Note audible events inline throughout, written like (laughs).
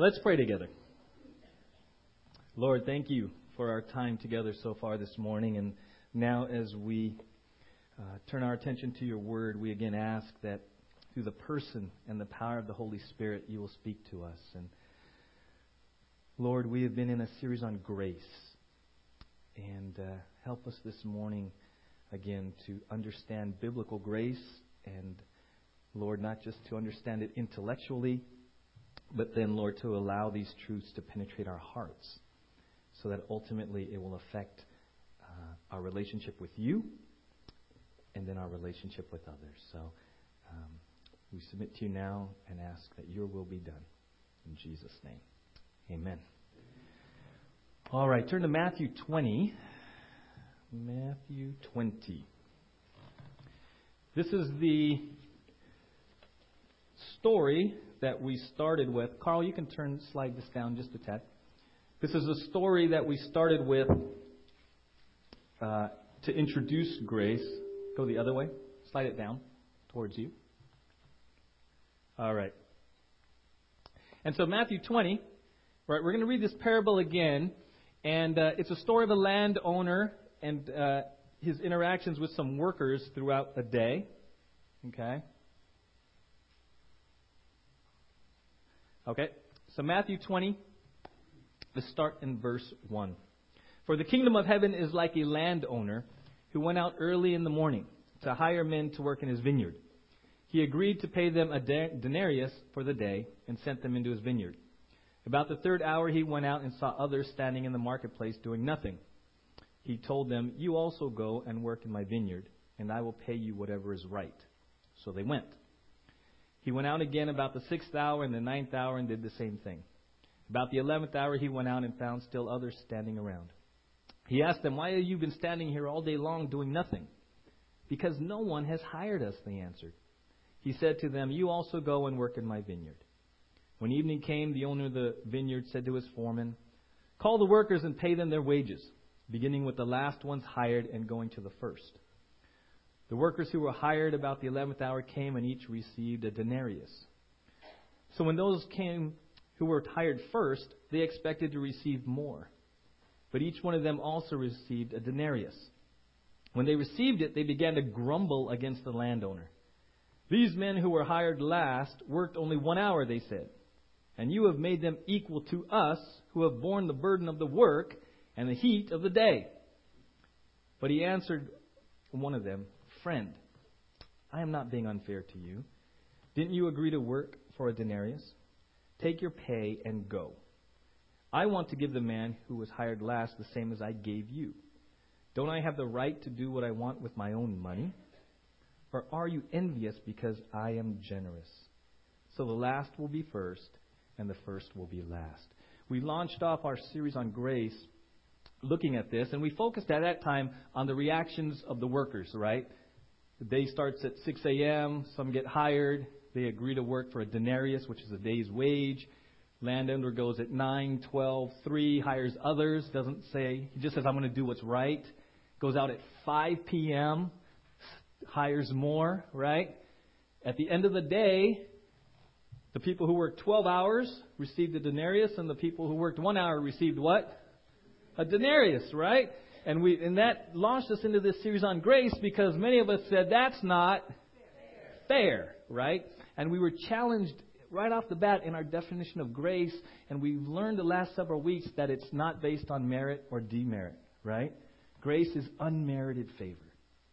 Let's pray together. Lord, thank you for our time together so far this morning. And now, as we uh, turn our attention to your word, we again ask that through the person and the power of the Holy Spirit, you will speak to us. And Lord, we have been in a series on grace. And uh, help us this morning, again, to understand biblical grace and, Lord, not just to understand it intellectually but then, Lord, to allow these truths to penetrate our hearts so that ultimately it will affect uh, our relationship with you and then our relationship with others. So um, we submit to you now and ask that your will be done. In Jesus' name. Amen. All right, turn to Matthew 20. Matthew 20. This is the story that we started with. Carl, you can turn slide this down just a tad. This is a story that we started with uh, to introduce grace. Go the other way. Slide it down towards you. All right. And so Matthew 20, right? We're going to read this parable again, and uh, it's a story of a landowner and uh, his interactions with some workers throughout a day. Okay. Okay? So, Matthew 20, let's start in verse 1. For the kingdom of heaven is like a landowner who went out early in the morning to hire men to work in his vineyard. He agreed to pay them a denarius for the day and sent them into his vineyard. About the third hour, he went out and saw others standing in the marketplace doing nothing. He told them, You also go and work in my vineyard, and I will pay you whatever is right. So they went. He went out again about the sixth hour and the ninth hour and did the same thing. About the eleventh hour, he went out and found still others standing around. He asked them, Why have you been standing here all day long doing nothing? Because no one has hired us, they answered. He said to them, You also go and work in my vineyard. When evening came, the owner of the vineyard said to his foreman, Call the workers and pay them their wages, beginning with the last ones hired and going to the first. The workers who were hired about the eleventh hour came and each received a denarius. So when those came who were hired first, they expected to receive more. But each one of them also received a denarius. When they received it, they began to grumble against the landowner. These men who were hired last worked only one hour, they said. And you have made them equal to us who have borne the burden of the work and the heat of the day. But he answered one of them, Friend, I am not being unfair to you. Didn't you agree to work for a denarius? Take your pay and go. I want to give the man who was hired last the same as I gave you. Don't I have the right to do what I want with my own money? Or are you envious because I am generous? So the last will be first, and the first will be last. We launched off our series on grace looking at this, and we focused at that time on the reactions of the workers, right? The day starts at 6 a.m. Some get hired. They agree to work for a denarius, which is a day's wage. Landowner goes at 9, 12, 3, hires others. Doesn't say, he just says, I'm going to do what's right. Goes out at 5 p.m., hires more, right? At the end of the day, the people who worked 12 hours received a denarius, and the people who worked one hour received what? A denarius, right? And we and that launched us into this series on grace because many of us said that's not fair, right? And we were challenged right off the bat in our definition of grace, and we've learned the last several weeks that it's not based on merit or demerit, right? Grace is unmerited favor.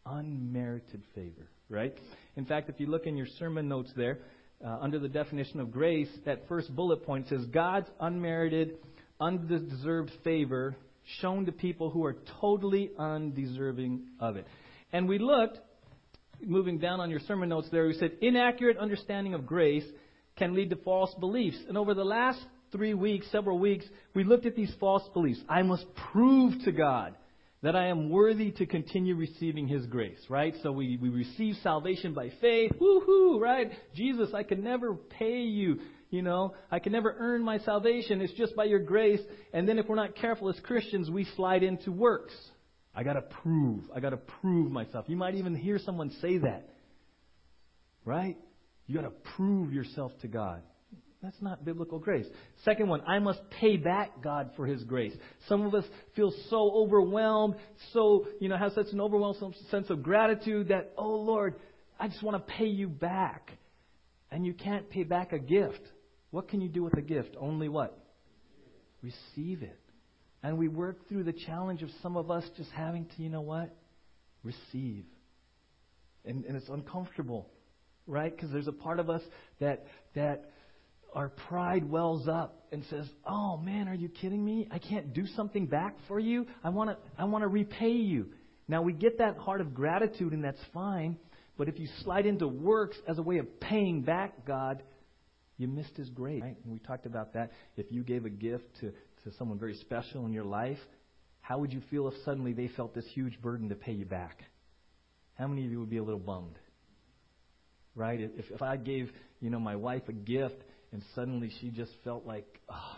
Unmerited favor, right? In fact, if you look in your sermon notes there, uh, under the definition of grace, that first bullet point says God's unmerited, undeserved favor shown to people who are totally undeserving of it. And we looked, moving down on your sermon notes there, we said inaccurate understanding of grace can lead to false beliefs. And over the last three weeks, several weeks, we looked at these false beliefs. I must prove to God that I am worthy to continue receiving His grace, right? So we, we receive salvation by faith. Woohoo, right? Jesus, I can never pay you you know, I can never earn my salvation. It's just by your grace. And then if we're not careful as Christians, we slide into works. I got to prove. I got to prove myself. You might even hear someone say that. Right? You got to prove yourself to God. That's not biblical grace. Second one, I must pay back God for His grace. Some of us feel so overwhelmed, so, you know, have such an overwhelming sense of gratitude that, oh Lord, I just want to pay you back. And you can't pay back a gift. What can you do with a gift? Only what? Receive it. And we work through the challenge of some of us just having to, you know what? Receive. And, and it's uncomfortable, right? Because there's a part of us that, that our pride wells up and says, "Oh man, are you kidding me? I can't do something back for you. I want to I want to repay you." Now we get that heart of gratitude and that's fine, but if you slide into works as a way of paying back God, you missed his grace. Right? And we talked about that. If you gave a gift to to someone very special in your life, how would you feel if suddenly they felt this huge burden to pay you back? How many of you would be a little bummed? Right? If if I gave, you know, my wife a gift and suddenly she just felt like, oh,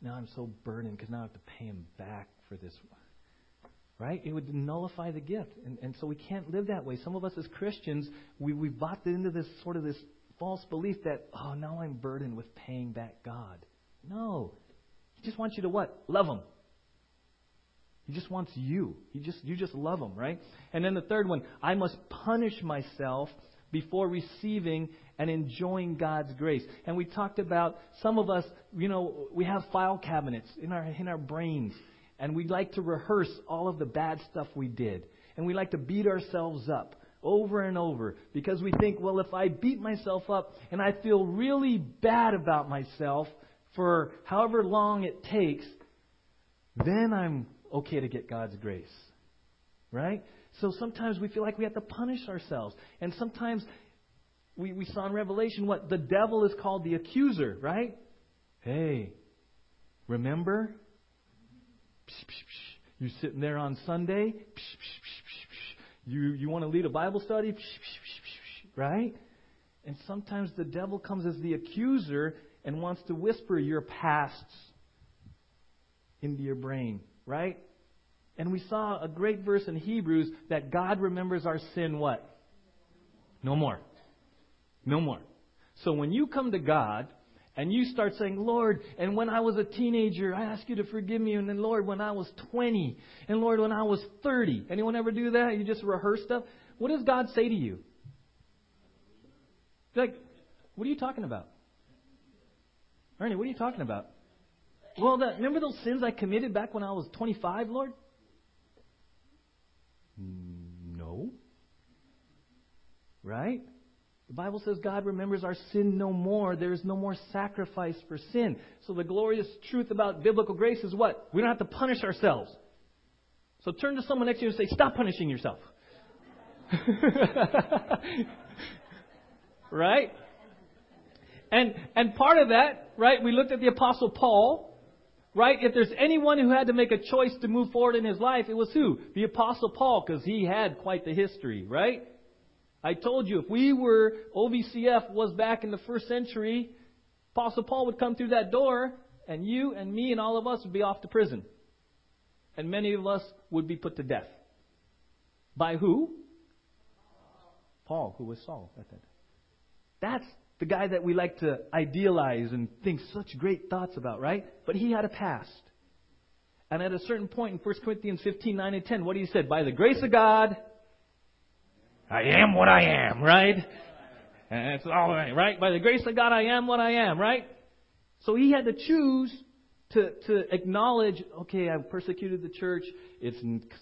now I'm so burdened because now I have to pay him back for this. Right? It would nullify the gift. And, and so we can't live that way. Some of us as Christians, we, we bought into this sort of this false belief that, oh, now I'm burdened with paying back God. No. He just wants you to what? Love him. He just wants you. He just you just love him, right? And then the third one, I must punish myself before receiving and enjoying God's grace. And we talked about some of us, you know, we have file cabinets in our in our brains, and we like to rehearse all of the bad stuff we did, and we like to beat ourselves up over and over because we think, well, if I beat myself up and I feel really bad about myself for however long it takes, then I'm okay to get God's grace. Right? So sometimes we feel like we have to punish ourselves. And sometimes we, we saw in Revelation what? The devil is called the accuser, right? Hey, remember? You're sitting there on Sunday. You, you want to lead a Bible study? Right? And sometimes the devil comes as the accuser and wants to whisper your pasts into your brain, right? And we saw a great verse in Hebrews that God remembers our sin what? No more. No more. So when you come to God and you start saying, Lord, and when I was a teenager, I asked you to forgive me, and then Lord, when I was 20, and Lord, when I was 30. Anyone ever do that? You just rehearse stuff? What does God say to you? Like, what are you talking about? Ernie, what are you talking about? Well, that, remember those sins I committed back when I was 25, Lord? No. Right? The Bible says God remembers our sin no more. There is no more sacrifice for sin. So the glorious truth about biblical grace is what? We don't have to punish ourselves. So turn to someone next to you and say, Stop punishing yourself. (laughs) right? And and part of that, right, we looked at the Apostle Paul, right? If there's anyone who had to make a choice to move forward in his life, it was who? The Apostle Paul, because he had quite the history, right? I told you, if we were, OVCF was back in the first century, Apostle Paul would come through that door, and you and me and all of us would be off to prison. And many of us would be put to death. By who? Paul, who was Saul at that That's the guy that we like to idealize and think such great thoughts about, right? But he had a past. And at a certain point in 1 Corinthians 15, 9 and 10, what he said? By the grace of God, I am what I am, right? And it's all right, right? By the grace of God, I am what I am, right? So he had to choose to, to acknowledge, okay, I've persecuted the church. It's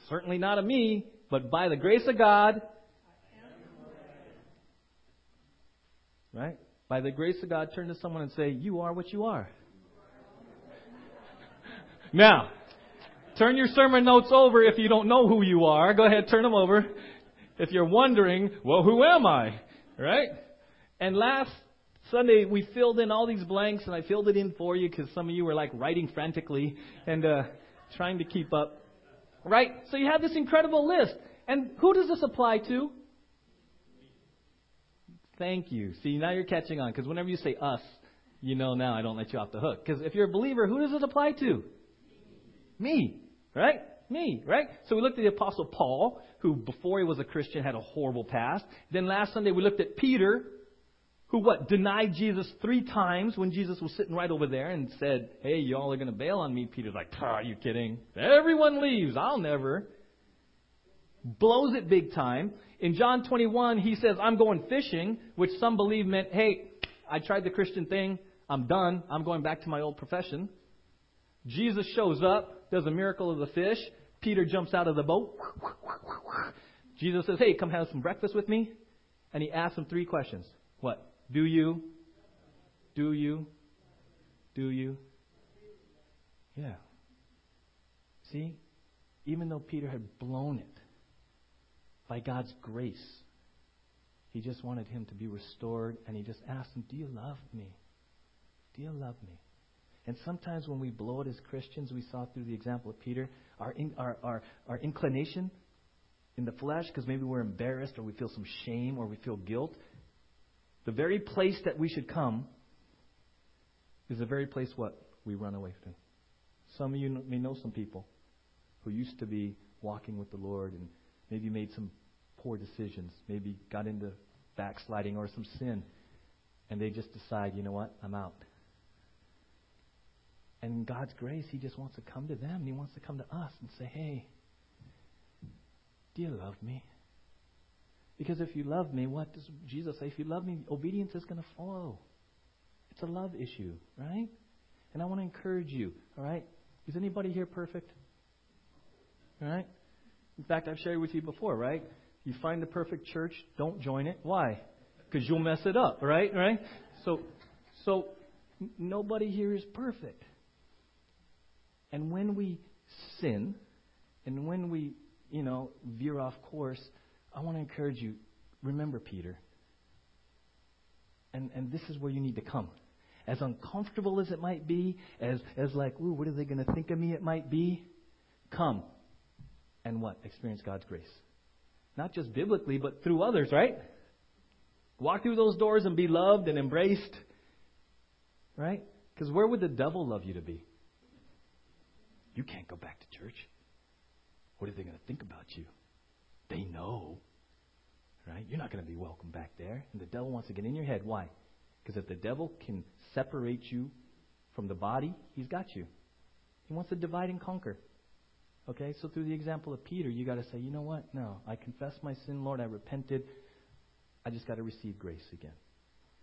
certainly not of me, but by the grace of God, right? By the grace of God, turn to someone and say, You are what you are. now, turn your sermon notes over if you don't know who you are. Go ahead, turn them over if you're wondering, well, who am I? Right? And last Sunday we filled in all these blanks, and I filled it in for you because some of you were like writing frantically and uh, trying to keep up. Right? So you have this incredible list. And who does this apply to? Thank you. See, now you're catching on because whenever you say us, you know now I don't let you off the hook. Because if you're a believer, who does it apply to? Me. Right? Me, right? So we looked at the Apostle Paul, who before he was a Christian had a horrible past. Then last Sunday we looked at Peter, who what denied Jesus three times when Jesus was sitting right over there and said, "Hey, y'all are going to bail on me." Peter's like, "Are you kidding? Everyone leaves. I'll never." Blows it big time. In John 21, he says, "I'm going fishing," which some believe meant, "Hey, I tried the Christian thing. I'm done. I'm going back to my old profession." Jesus shows up, does a miracle of the fish. Peter jumps out of the boat. Jesus says, "Hey, come have some breakfast with me." And he asks him three questions. What? Do you? Do you? Do you? Yeah. See? Even though Peter had blown it, by God's grace, he just wanted him to be restored, and he just asked him, Do you love me? Do you love me? And sometimes when we blow it as Christians, we saw through the example of Peter, our, in, our, our, our inclination in the flesh, because maybe we're embarrassed or we feel some shame or we feel guilt, the very place that we should come is the very place what we run away from. Some of you may know some people who used to be walking with the Lord and maybe made some poor decisions, maybe got into backsliding or some sin, and they just decide, you know what, I'm out. And God's grace, He just wants to come to them, and He wants to come to us and say, hey, do you love me? Because if you love me, what does Jesus say? If you love me, obedience is going to follow. It's a love issue, right? And I want to encourage you, all right? Is anybody here perfect? All right? In fact, I've shared with you before, right? You find the perfect church, don't join it. Why? Because you'll mess it up, right? Right? So, so nobody here is perfect. And when we sin, and when we, you know, veer off course, I want to encourage you remember Peter. And, and this is where you need to come. As uncomfortable as it might be, as, as like, ooh, what are they going to think of me it might be, come and what? Experience God's grace. Not just biblically, but through others, right? Walk through those doors and be loved and embraced, right? Because where would the devil love you to be? You can't go back to church. What are they going to think about you? They know. Right? You're not going to be welcome back there. And the devil wants to get in your head. Why? Because if the devil can separate you from the body, he's got you. He wants to divide and conquer. Okay? So through the example of Peter, you got to say, you know what? No, I confess my sin, Lord. I repented. I just got to receive grace again.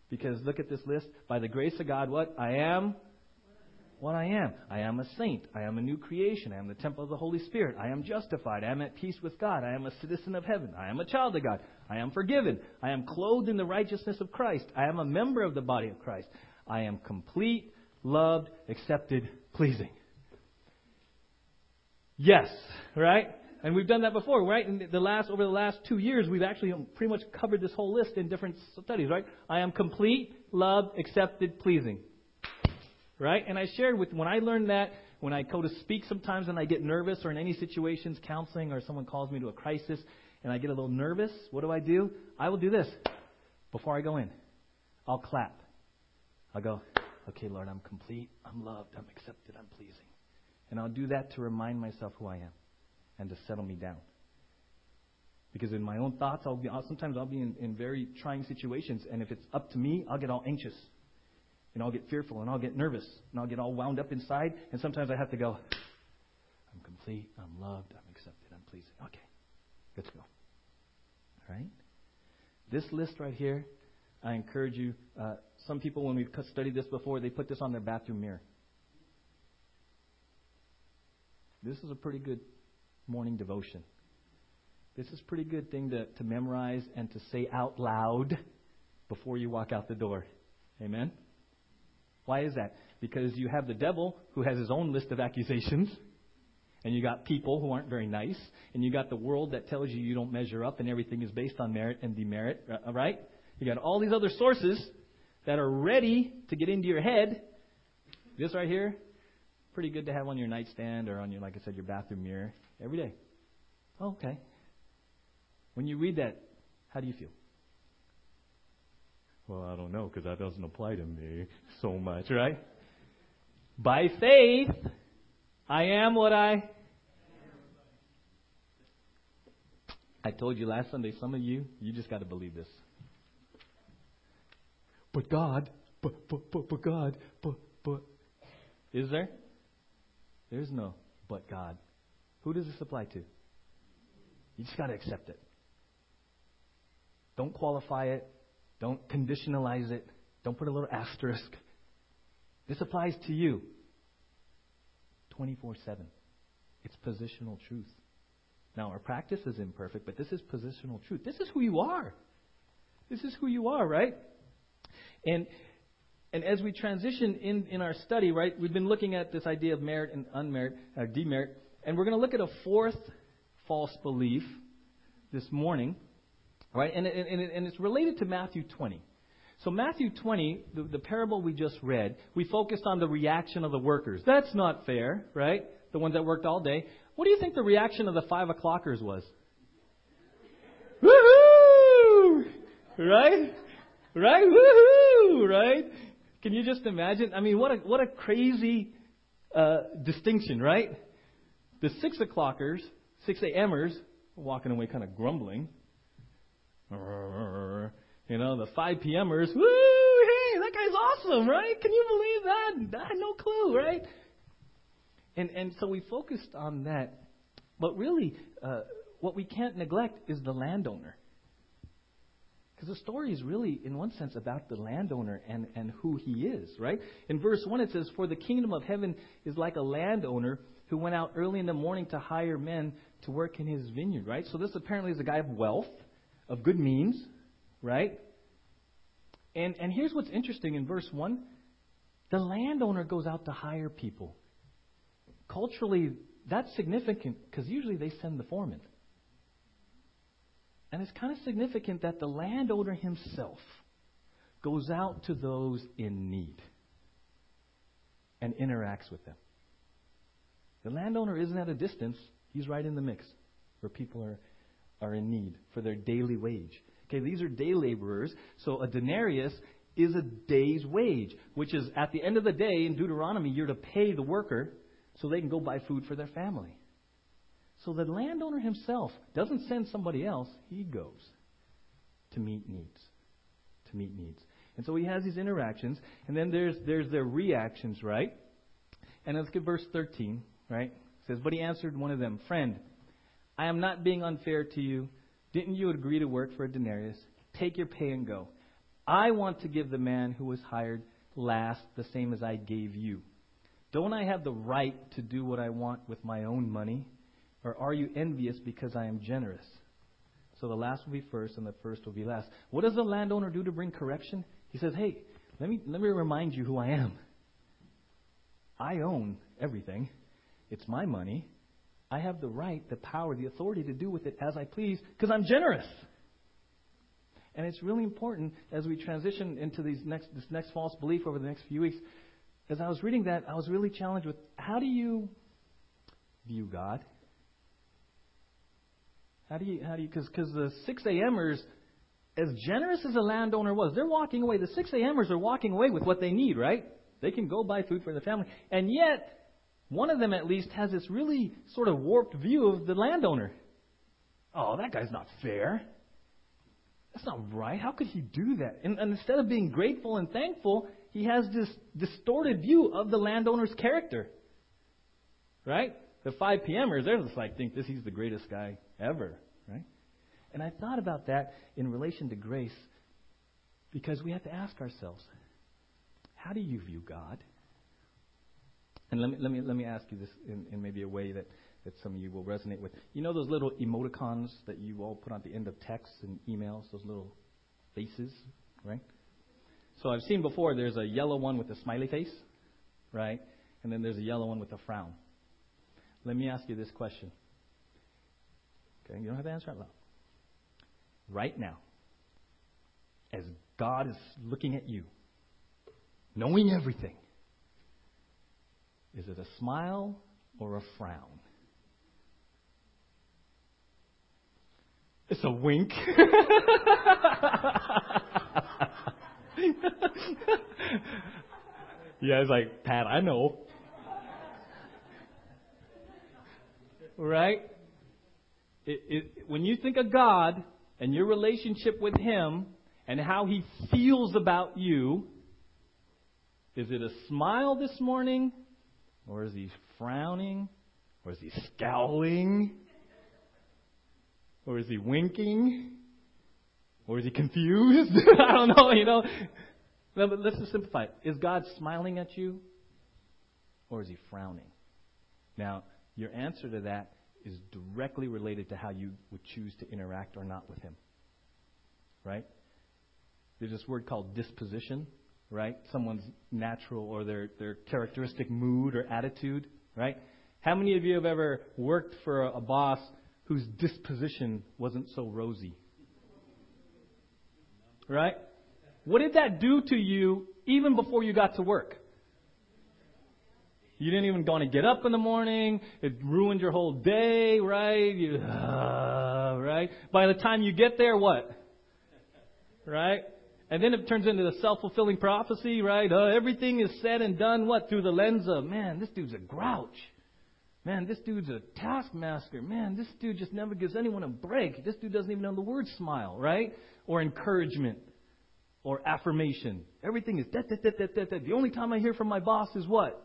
Because look at this list. By the grace of God, what? I am what I am. I am a saint. I am a new creation. I am the temple of the Holy Spirit. I am justified. I am at peace with God. I am a citizen of heaven. I am a child of God. I am forgiven. I am clothed in the righteousness of Christ. I am a member of the body of Christ. I am complete, loved, accepted, pleasing. Yes, right? And we've done that before, right? In the last over the last two years, we've actually pretty much covered this whole list in different studies, right? I am complete, loved, accepted, pleasing. Right? And I shared with, when I learned that, when I go to speak sometimes and I get nervous or in any situations, counseling or someone calls me to a crisis and I get a little nervous, what do I do? I will do this before I go in. I'll clap. I'll go, okay, Lord, I'm complete, I'm loved, I'm accepted, I'm pleasing. And I'll do that to remind myself who I am and to settle me down. Because in my own thoughts, I'll be, sometimes I'll be in, in very trying situations, and if it's up to me, I'll get all anxious and I'll get fearful and I'll get nervous and I'll get all wound up inside. And sometimes I have to go, I'm complete, I'm loved, I'm accepted, I'm pleasing. Okay, let's go. All right? This list right here, I encourage you. Uh, some people, when we've studied this before, they put this on their bathroom mirror. This is a pretty good morning devotion. This is a pretty good thing to, to memorize and to say out loud before you walk out the door. Amen? Why is that? Because you have the devil who has his own list of accusations, and you got people who aren't very nice, and you got the world that tells you you don't measure up and everything is based on merit and demerit, uh, right? You got all these other sources that are ready to get into your head. This right here, pretty good to have on your nightstand or on your, like I said, your bathroom mirror every day. Okay. When you read that, how do you feel? Well, I don't know because that doesn't apply to me (laughs) so much, right? By faith, I am what I. I told you last Sunday, some of you, you just got to believe this. but God, but, but, but, but God, but, but. Is there? There's no but God. Who does this apply to? You just got to accept it. Don't qualify it. Don't conditionalize it. Don't put a little asterisk. This applies to you 24 7. It's positional truth. Now, our practice is imperfect, but this is positional truth. This is who you are. This is who you are, right? And and as we transition in, in our study, right, we've been looking at this idea of merit and unmerit, uh, demerit, and we're going to look at a fourth false belief this morning, right? And, and, and it's related to Matthew 20. So Matthew 20, the, the parable we just read, we focused on the reaction of the workers. That's not fair, right? The ones that worked all day. What do you think the reaction of the five o'clockers was? Woohoo! Right? Right? Woohoo! Right? Can you just imagine? I mean, what a what a crazy uh, distinction, right? The six o'clockers, six a.m.ers, walking away kind of grumbling. You know, the five p.m.ers, woo! Hey, that guy's awesome, right? Can you believe that? I had no clue, right? And and so we focused on that, but really, uh, what we can't neglect is the landowner. Because the story is really, in one sense, about the landowner and, and who he is, right? In verse 1, it says, For the kingdom of heaven is like a landowner who went out early in the morning to hire men to work in his vineyard, right? So this apparently is a guy of wealth, of good means, right? And, and here's what's interesting in verse 1 the landowner goes out to hire people. Culturally, that's significant because usually they send the foreman. And it's kind of significant that the landowner himself goes out to those in need and interacts with them. The landowner isn't at a distance, he's right in the mix where people are, are in need for their daily wage. Okay, these are day laborers, so a denarius is a day's wage, which is at the end of the day in Deuteronomy, you're to pay the worker so they can go buy food for their family. So the landowner himself doesn't send somebody else, he goes to meet needs. To meet needs. And so he has these interactions, and then there's there's their reactions, right? And let's get verse 13, right? It says, But he answered one of them, Friend, I am not being unfair to you. Didn't you agree to work for a denarius? Take your pay and go. I want to give the man who was hired last the same as I gave you. Don't I have the right to do what I want with my own money? Or are you envious because I am generous? So the last will be first and the first will be last. What does the landowner do to bring correction? He says, Hey, let me, let me remind you who I am. I own everything. It's my money. I have the right, the power, the authority to do with it as I please because I'm generous. And it's really important as we transition into these next, this next false belief over the next few weeks. As I was reading that, I was really challenged with how do you view God? How do you, how do you, because the 6 a.m.ers, as generous as a landowner was, they're walking away. The 6 a.m.ers are walking away with what they need, right? They can go buy food for their family. And yet, one of them at least has this really sort of warped view of the landowner. Oh, that guy's not fair. That's not right. How could he do that? And, and instead of being grateful and thankful, he has this distorted view of the landowner's character. Right? The 5 p.m.ers, they're just like, think this he's the greatest guy ever, right? And I thought about that in relation to grace because we have to ask ourselves, how do you view God? And let me, let me, let me ask you this in, in maybe a way that, that some of you will resonate with. You know those little emoticons that you all put on the end of texts and emails, those little faces, right? So I've seen before there's a yellow one with a smiley face, right? And then there's a yellow one with a frown. Let me ask you this question. Okay, you don't have to answer out loud. Right now, as God is looking at you, knowing everything, is it a smile or a frown? It's a wink. (laughs) yeah, it's like, Pat, I know. right? It, it, when you think of God and your relationship with Him, and how he feels about you. Is it a smile this morning? Or is he frowning? Or is he scowling? Or is he winking? Or is he confused? (laughs) I don't know, you know. No, but let's just simplify. Is God smiling at you? Or is he frowning? Now, your answer to that is directly related to how you would choose to interact or not with him. Right? There's this word called disposition, right? Someone's natural or their, their characteristic mood or attitude, right? How many of you have ever worked for a, a boss whose disposition wasn't so rosy? Right? What did that do to you even before you got to work? You didn't even want to get up in the morning. It ruined your whole day, right? You, uh, (sighs) right? By the time you get there, what? Right? And then it turns into the self-fulfilling prophecy, right? Uh, everything is said and done, what? Through the lens of, man, this dude's a grouch. Man, this dude's a taskmaster. Man, this dude just never gives anyone a break. This dude doesn't even know the word smile, right? Or encouragement. Or affirmation. Everything is that, that, that, that, that. The only time I hear from my boss is what?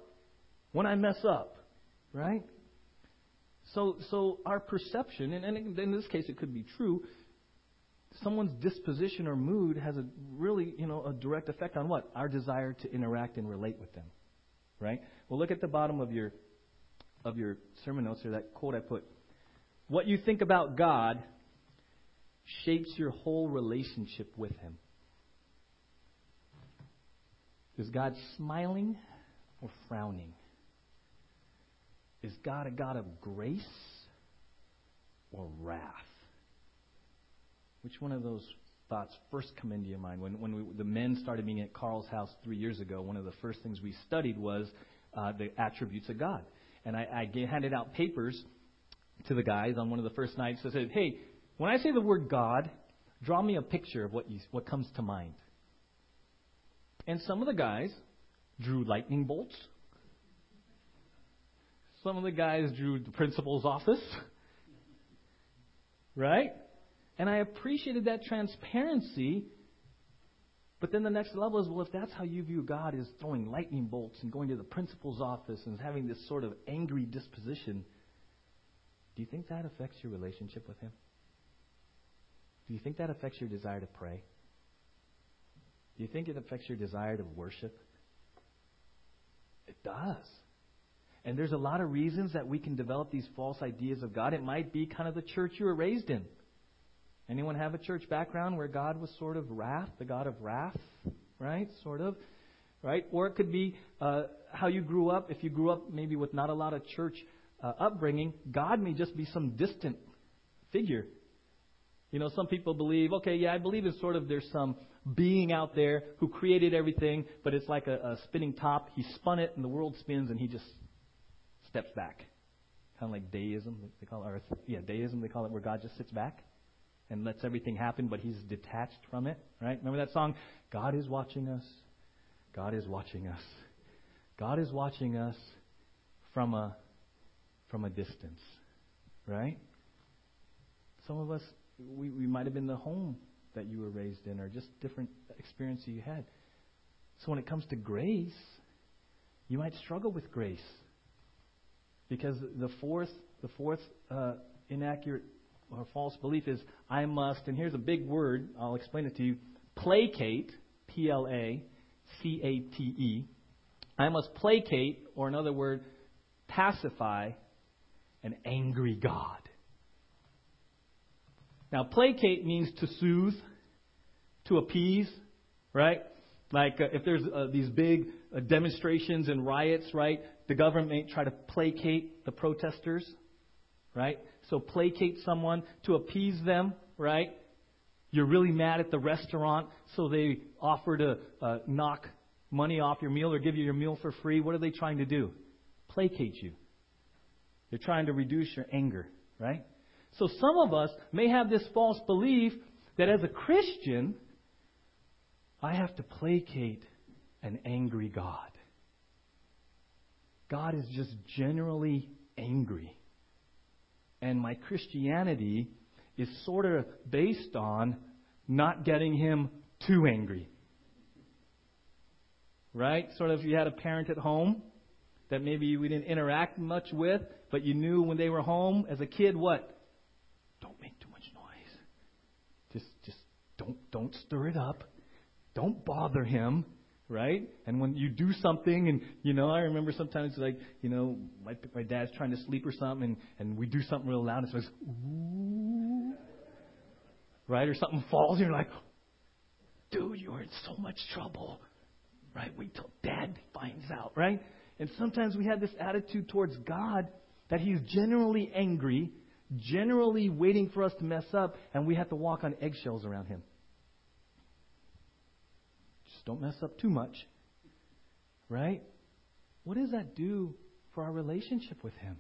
When I mess up, right? So, so our perception, and, and in this case it could be true, someone's disposition or mood has a really, you know, a direct effect on what? Our desire to interact and relate with them. Right? Well, look at the bottom of your of your sermon notes here, that quote I put. What you think about God shapes your whole relationship with him. Is God smiling or frowning? Is God a God of grace or wrath? Which one of those thoughts first come into your mind? When, when we, the men started meeting at Carl's house three years ago, one of the first things we studied was uh, the attributes of God. And I, I handed out papers to the guys on one of the first nights. I said, hey, when I say the word God, draw me a picture of what, you, what comes to mind. And some of the guys drew lightning bolts. Some of the guys drew the principal's office. Right? And I appreciated that transparency. But then the next level is, well, if that's how you view God is throwing lightning bolts and going to the principal's office and having this sort of angry disposition, do you think that affects your relationship with Him? Do you think that affects your desire to pray? Do you think it affects your desire to worship? It does. And there's a lot of reasons that we can develop these false ideas of God. It might be kind of the church you were raised in. Anyone have a church background where God was sort of wrath, the God of wrath, right? Sort of, right? Or it could be uh, how you grew up. If you grew up maybe with not a lot of church uh, upbringing, God may just be some distant figure. You know, some people believe, okay, yeah, I believe in sort of there's some being out there who created everything, but it's like a, a spinning top. He spun it, and the world spins, and he just steps back. Kind of like deism, they call it, or yeah, deism, they call it, where God just sits back and lets everything happen, but he's detached from it, right? Remember that song? God is watching us. God is watching us. God is watching us from a from a distance, right? Some of us, we, we might have been the home that you were raised in, or just different experience you had. So when it comes to grace, you might struggle with grace because the fourth, the fourth uh, inaccurate or false belief is I must, and here's a big word, I'll explain it to you placate, P L A C A T E. I must placate, or another word, pacify an angry God. Now, placate means to soothe, to appease, right? Like uh, if there's uh, these big uh, demonstrations and riots, right? The government may try to placate the protesters, right? So placate someone to appease them, right? You're really mad at the restaurant, so they offer to uh, knock money off your meal or give you your meal for free. What are they trying to do? Placate you. They're trying to reduce your anger, right? So some of us may have this false belief that as a Christian, I have to placate an angry God. God is just generally angry. And my Christianity is sort of based on not getting him too angry. Right? Sort of you had a parent at home that maybe we didn't interact much with, but you knew when they were home as a kid what? Don't make too much noise. Just just don't don't stir it up. Don't bother him, right? And when you do something, and you know, I remember sometimes like you know, my my dad's trying to sleep or something, and and we do something real loud, and it's ooh, right? Or something falls, and you're like, dude, you're in so much trouble, right? Wait till dad finds out, right? And sometimes we have this attitude towards God that He's generally angry, generally waiting for us to mess up, and we have to walk on eggshells around Him. Don't mess up too much. Right? What does that do for our relationship with Him?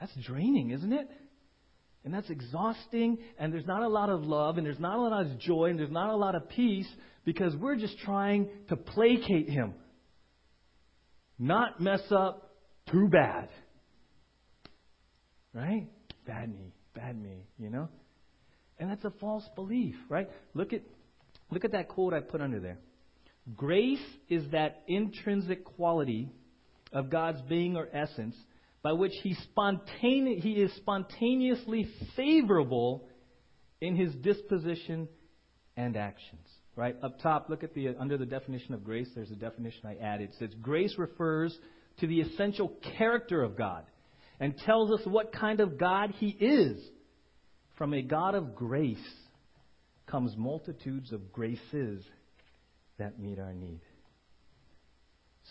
That's draining, isn't it? And that's exhausting, and there's not a lot of love, and there's not a lot of joy, and there's not a lot of peace because we're just trying to placate Him. Not mess up too bad. Right? Bad me, bad me, you know? And that's a false belief, right? Look at look at that quote I put under there. Grace is that intrinsic quality of God's being or essence by which he, spontane- he is spontaneously favorable in his disposition and actions. Right up top, look at the under the definition of grace. There's a definition I added. It says grace refers to the essential character of God and tells us what kind of God He is. From a God of grace comes multitudes of graces that meet our need.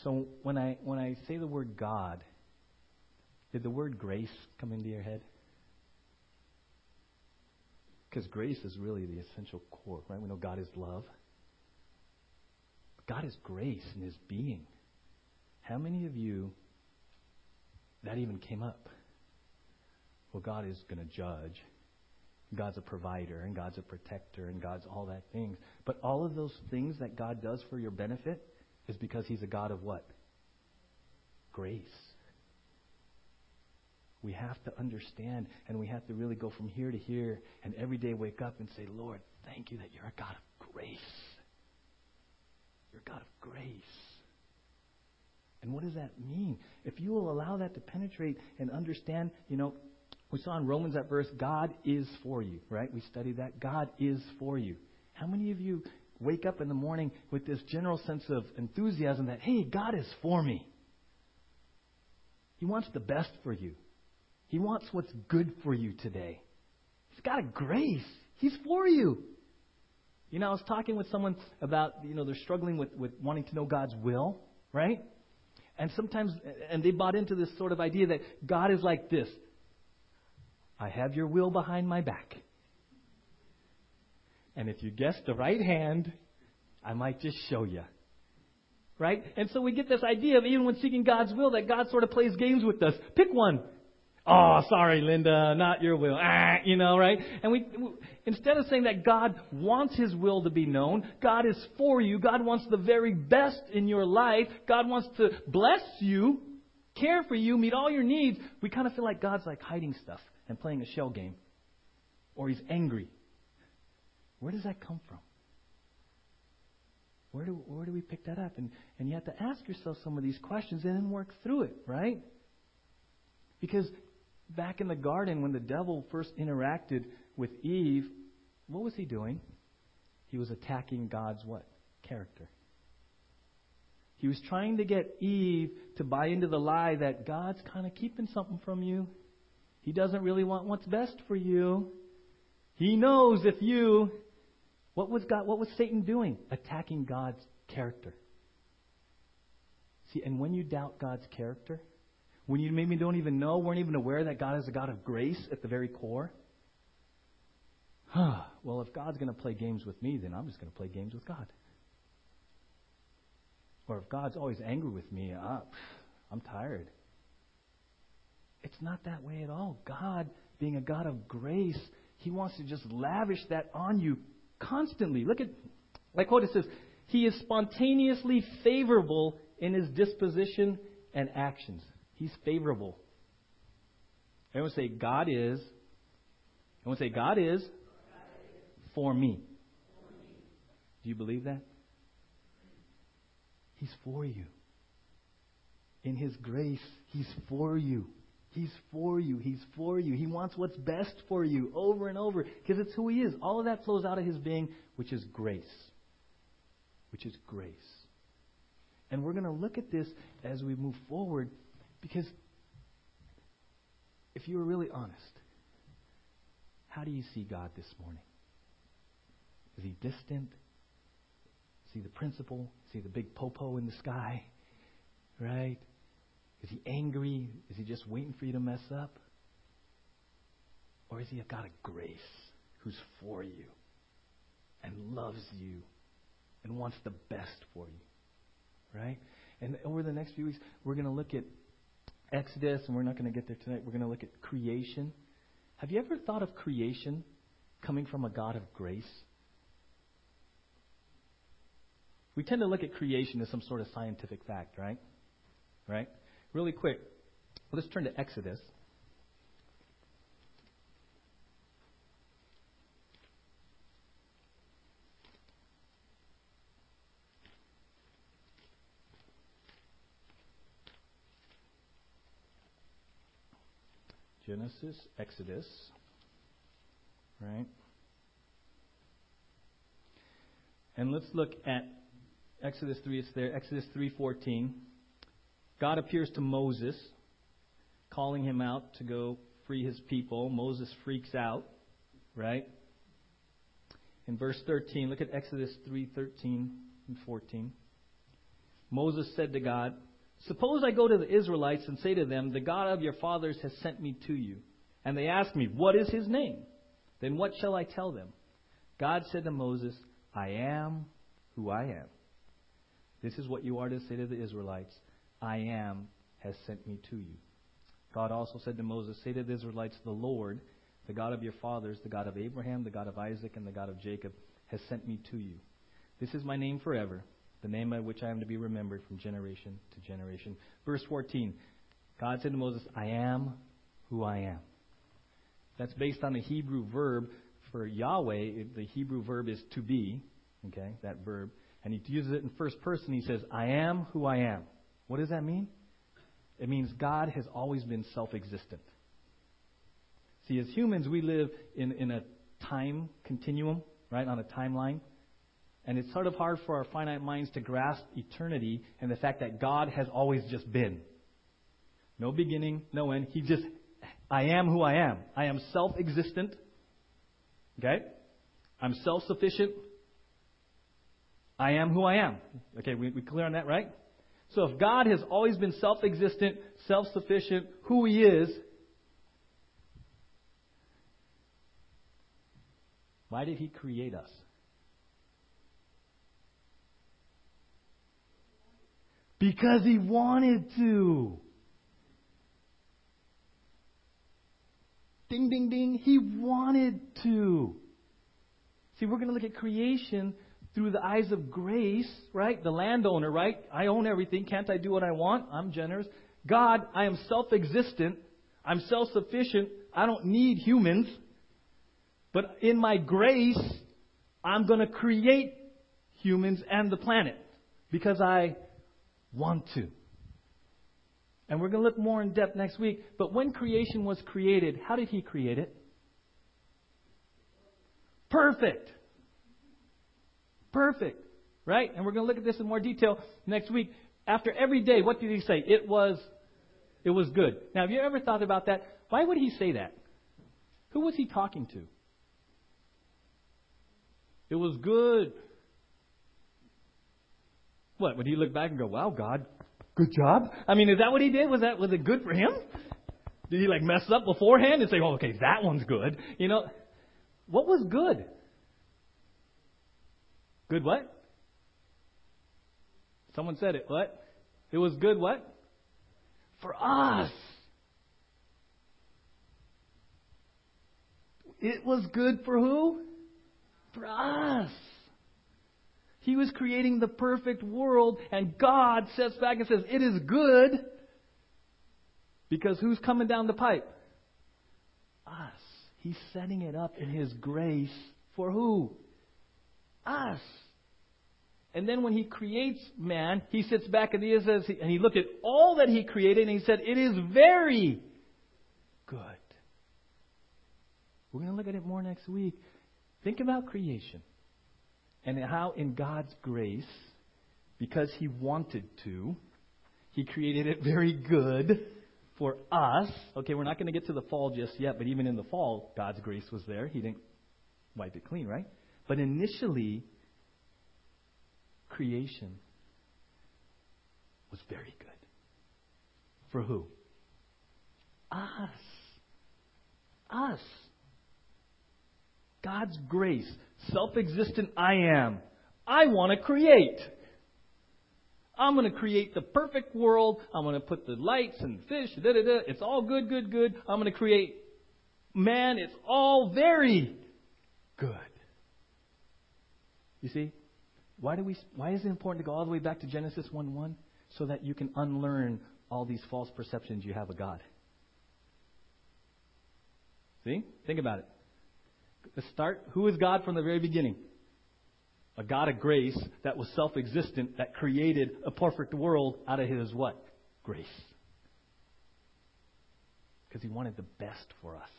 So when I when I say the word God, did the word grace come into your head? Because grace is really the essential core, right? We know God is love. God is grace in His being. How many of you that even came up? Well, God is going to judge. God's a provider, and God's a protector, and God's all that things. But all of those things that God does for your benefit is because He's a God of what? Grace. We have to understand and we have to really go from here to here and every day wake up and say, Lord, thank you that you're a God of grace. You're a God of grace. And what does that mean? If you will allow that to penetrate and understand, you know, we saw in Romans that verse, God is for you, right? We studied that. God is for you. How many of you wake up in the morning with this general sense of enthusiasm that, hey, God is for me? He wants the best for you. He wants what's good for you today. He's got a grace. He's for you. You know, I was talking with someone about, you know, they're struggling with, with wanting to know God's will, right? And sometimes, and they bought into this sort of idea that God is like this I have your will behind my back. And if you guess the right hand, I might just show you. Right? And so we get this idea of even when seeking God's will, that God sort of plays games with us. Pick one. Oh, sorry, Linda, not your will. Ah, you know, right? And we, instead of saying that God wants His will to be known, God is for you, God wants the very best in your life, God wants to bless you, care for you, meet all your needs, we kind of feel like God's like hiding stuff and playing a shell game. Or He's angry. Where does that come from? Where do, where do we pick that up? And, and you have to ask yourself some of these questions and then work through it, right? Because back in the garden when the devil first interacted with Eve, what was he doing? He was attacking God's what? Character. He was trying to get Eve to buy into the lie that God's kind of keeping something from you. He doesn't really want what's best for you. He knows if you what was God what was Satan doing? Attacking God's character. See, and when you doubt God's character, when you maybe don't even know, weren't even aware that God is a God of grace at the very core. huh, well, if God's going to play games with me, then I'm just going to play games with God. Or if God's always angry with me, uh, I'm tired. It's not that way at all. God, being a God of grace, He wants to just lavish that on you constantly. Look at, like quote, it says, He is spontaneously favorable in His disposition and actions. He's favorable. Everyone say, God is. Everyone say, God is for me. Do you believe that? He's for you. In His grace, He's for you. He's for you. He's for you. He wants what's best for you over and over because it's who He is. All of that flows out of His being, which is grace. Which is grace. And we're going to look at this as we move forward because if you were really honest, how do you see God this morning? Is He distant? Is He the principal? Is He the big popo in the sky? Right? Is he angry? Is he just waiting for you to mess up? Or is he a God of grace who's for you and loves you and wants the best for you? Right? And over the next few weeks, we're going to look at Exodus, and we're not going to get there tonight. We're going to look at creation. Have you ever thought of creation coming from a God of grace? We tend to look at creation as some sort of scientific fact, right? Right? Really quick, let's turn to Exodus. Genesis, Exodus, right? And let's look at Exodus 3. It's there. Exodus 3:14. God appears to Moses, calling him out to go free his people. Moses freaks out, right? In verse 13, look at Exodus 3:13 and 14. Moses said to God, Suppose I go to the Israelites and say to them, The God of your fathers has sent me to you. And they ask me, What is his name? Then what shall I tell them? God said to Moses, I am who I am. This is what you are to say to the Israelites I am has sent me to you. God also said to Moses, Say to the Israelites, The Lord, the God of your fathers, the God of Abraham, the God of Isaac, and the God of Jacob, has sent me to you. This is my name forever, the name by which I am to be remembered from generation to generation. Verse 14 God said to Moses, I am who I am. That's based on a Hebrew verb for Yahweh. The Hebrew verb is to be, okay, that verb. And he uses it in first person. He says, I am who I am. What does that mean? It means God has always been self existent. See, as humans, we live in, in a time continuum, right, on a timeline. And it's sort of hard for our finite minds to grasp eternity and the fact that God has always just been. No beginning, no end. He just, I am who I am. I am self existent. Okay? I'm self sufficient. I am who I am. Okay, we, we clear on that, right? So if God has always been self existent, self sufficient, who He is, why did He create us? Because He wanted to. Ding, ding, ding. He wanted to. See, we're going to look at creation through the eyes of grace, right? The landowner, right? I own everything. Can't I do what I want? I'm generous. God, I am self existent. I'm self sufficient. I don't need humans. But in my grace, I'm going to create humans and the planet because I want to. And we're going to look more in depth next week. But when creation was created, how did He create it? Perfect. Perfect. Right? And we're going to look at this in more detail next week. After every day, what did he say? It was it was good. Now, have you ever thought about that? Why would he say that? Who was he talking to? It was good. What? Would he look back and go, "Wow, God, good job"? I mean, is that what he did? Was that was it good for him? Did he like mess up beforehand and say, "Oh, okay, that one's good"? You know, what was good? Good what? Someone said it. What? It was good what? For us. It was good for who? For us. He was creating the perfect world, and God sits back and says, It is good. Because who's coming down the pipe? Us. He's setting it up in His grace for who? Us. And then when he creates man, he sits back and he says, and he looked at all that he created and he said, it is very good. We're going to look at it more next week. Think about creation and how in God's grace, because he wanted to, he created it very good for us. Okay, we're not going to get to the fall just yet, but even in the fall, God's grace was there. He didn't wipe it clean, right? But initially, creation was very good. For who? Us. Us. God's grace, self existent I am. I want to create. I'm going to create the perfect world. I'm going to put the lights and fish. Da, da, da. It's all good, good, good. I'm going to create man. It's all very good. You see, why do we? Why is it important to go all the way back to Genesis 1 1? so that you can unlearn all these false perceptions you have of God? See, think about it. Start. Who is God from the very beginning? A God of grace that was self existent, that created a perfect world out of his what? Grace. Because he wanted the best for us.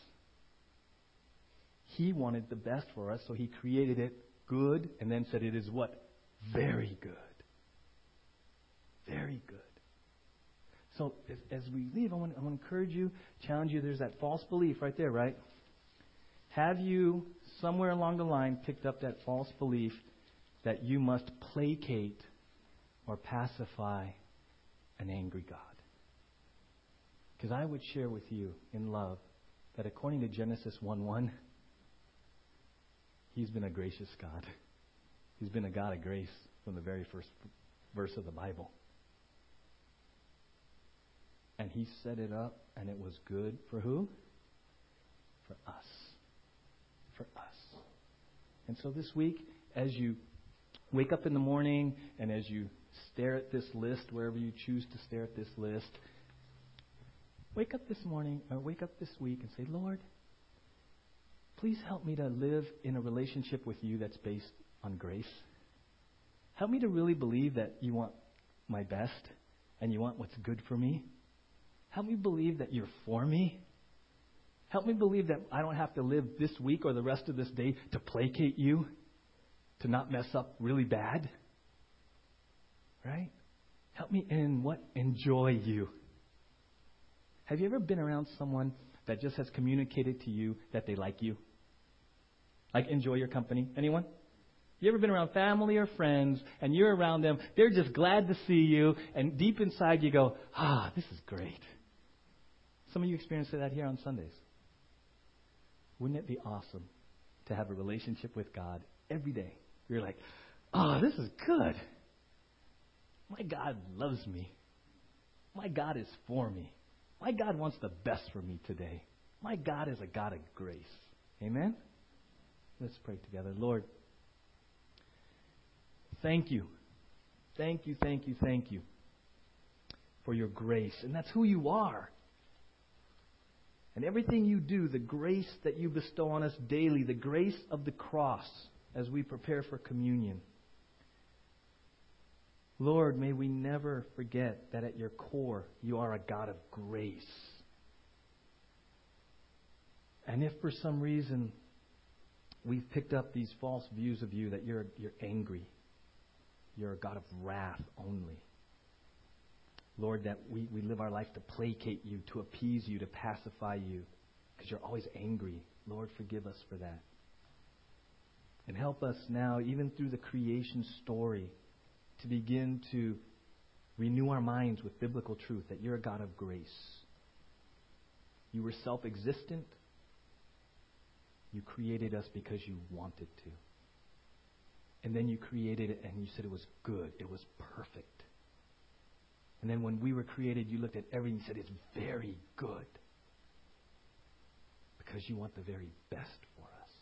He wanted the best for us, so he created it good and then said it is what? Very good. Very good. So as, we leave, I want, I want to encourage you, challenge you. There's that false belief right there, right? Have you, somewhere along the line, picked up that false belief that you must placate or pacify an angry God. Because I would share with you in love that according to Genesis 1 1, He's been a gracious God. He's been a God of grace from the very first verse of the Bible. And He set it up, and it was good for who? For us. For us. And so this week, as you wake up in the morning and as you stare at this list, wherever you choose to stare at this list, wake up this morning or wake up this week and say, Lord, please help me to live in a relationship with you that's based on grace. Help me to really believe that you want my best and you want what's good for me. Help me believe that you're for me. Help me believe that I don't have to live this week or the rest of this day to placate you to not mess up really bad. Right? Help me in what? Enjoy you. Have you ever been around someone that just has communicated to you that they like you? Like enjoy your company? Anyone? You ever been around family or friends and you're around them, they're just glad to see you, and deep inside you go, ah, this is great. Some of you experience that here on Sundays. Wouldn't it be awesome to have a relationship with God every day? You're like, oh, this is good. My God loves me. My God is for me. My God wants the best for me today. My God is a God of grace. Amen? Let's pray together. Lord, thank you. Thank you, thank you, thank you for your grace. And that's who you are. And everything you do, the grace that you bestow on us daily, the grace of the cross as we prepare for communion. Lord, may we never forget that at your core, you are a God of grace. And if for some reason we've picked up these false views of you that you're, you're angry, you're a God of wrath only. Lord, that we, we live our life to placate you, to appease you, to pacify you, because you're always angry. Lord, forgive us for that. And help us now, even through the creation story, to begin to renew our minds with biblical truth that you're a God of grace. You were self existent. You created us because you wanted to. And then you created it and you said it was good. It was perfect. And then when we were created, you looked at everything and said it's very good. Because you want the very best for us.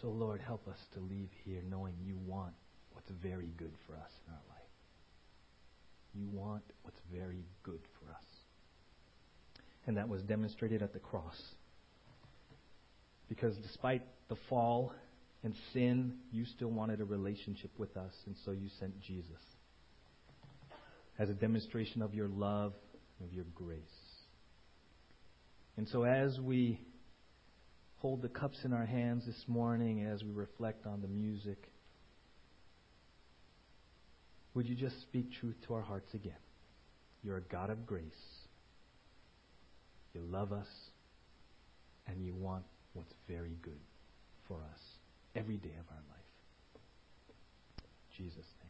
so, Lord, help us to leave here knowing you want what's very good for us in our life. You want what's very good for us. And that was demonstrated at the cross. Because despite the fall And sin, you still wanted a relationship with us, and so you sent Jesus as a demonstration of your love, of your grace. And so as we hold the cups in our hands this morning, as we reflect on the music, would you just speak truth to our hearts again? You're a God of grace. You love us, and you want what's very good for us every day of our life. Jesus'.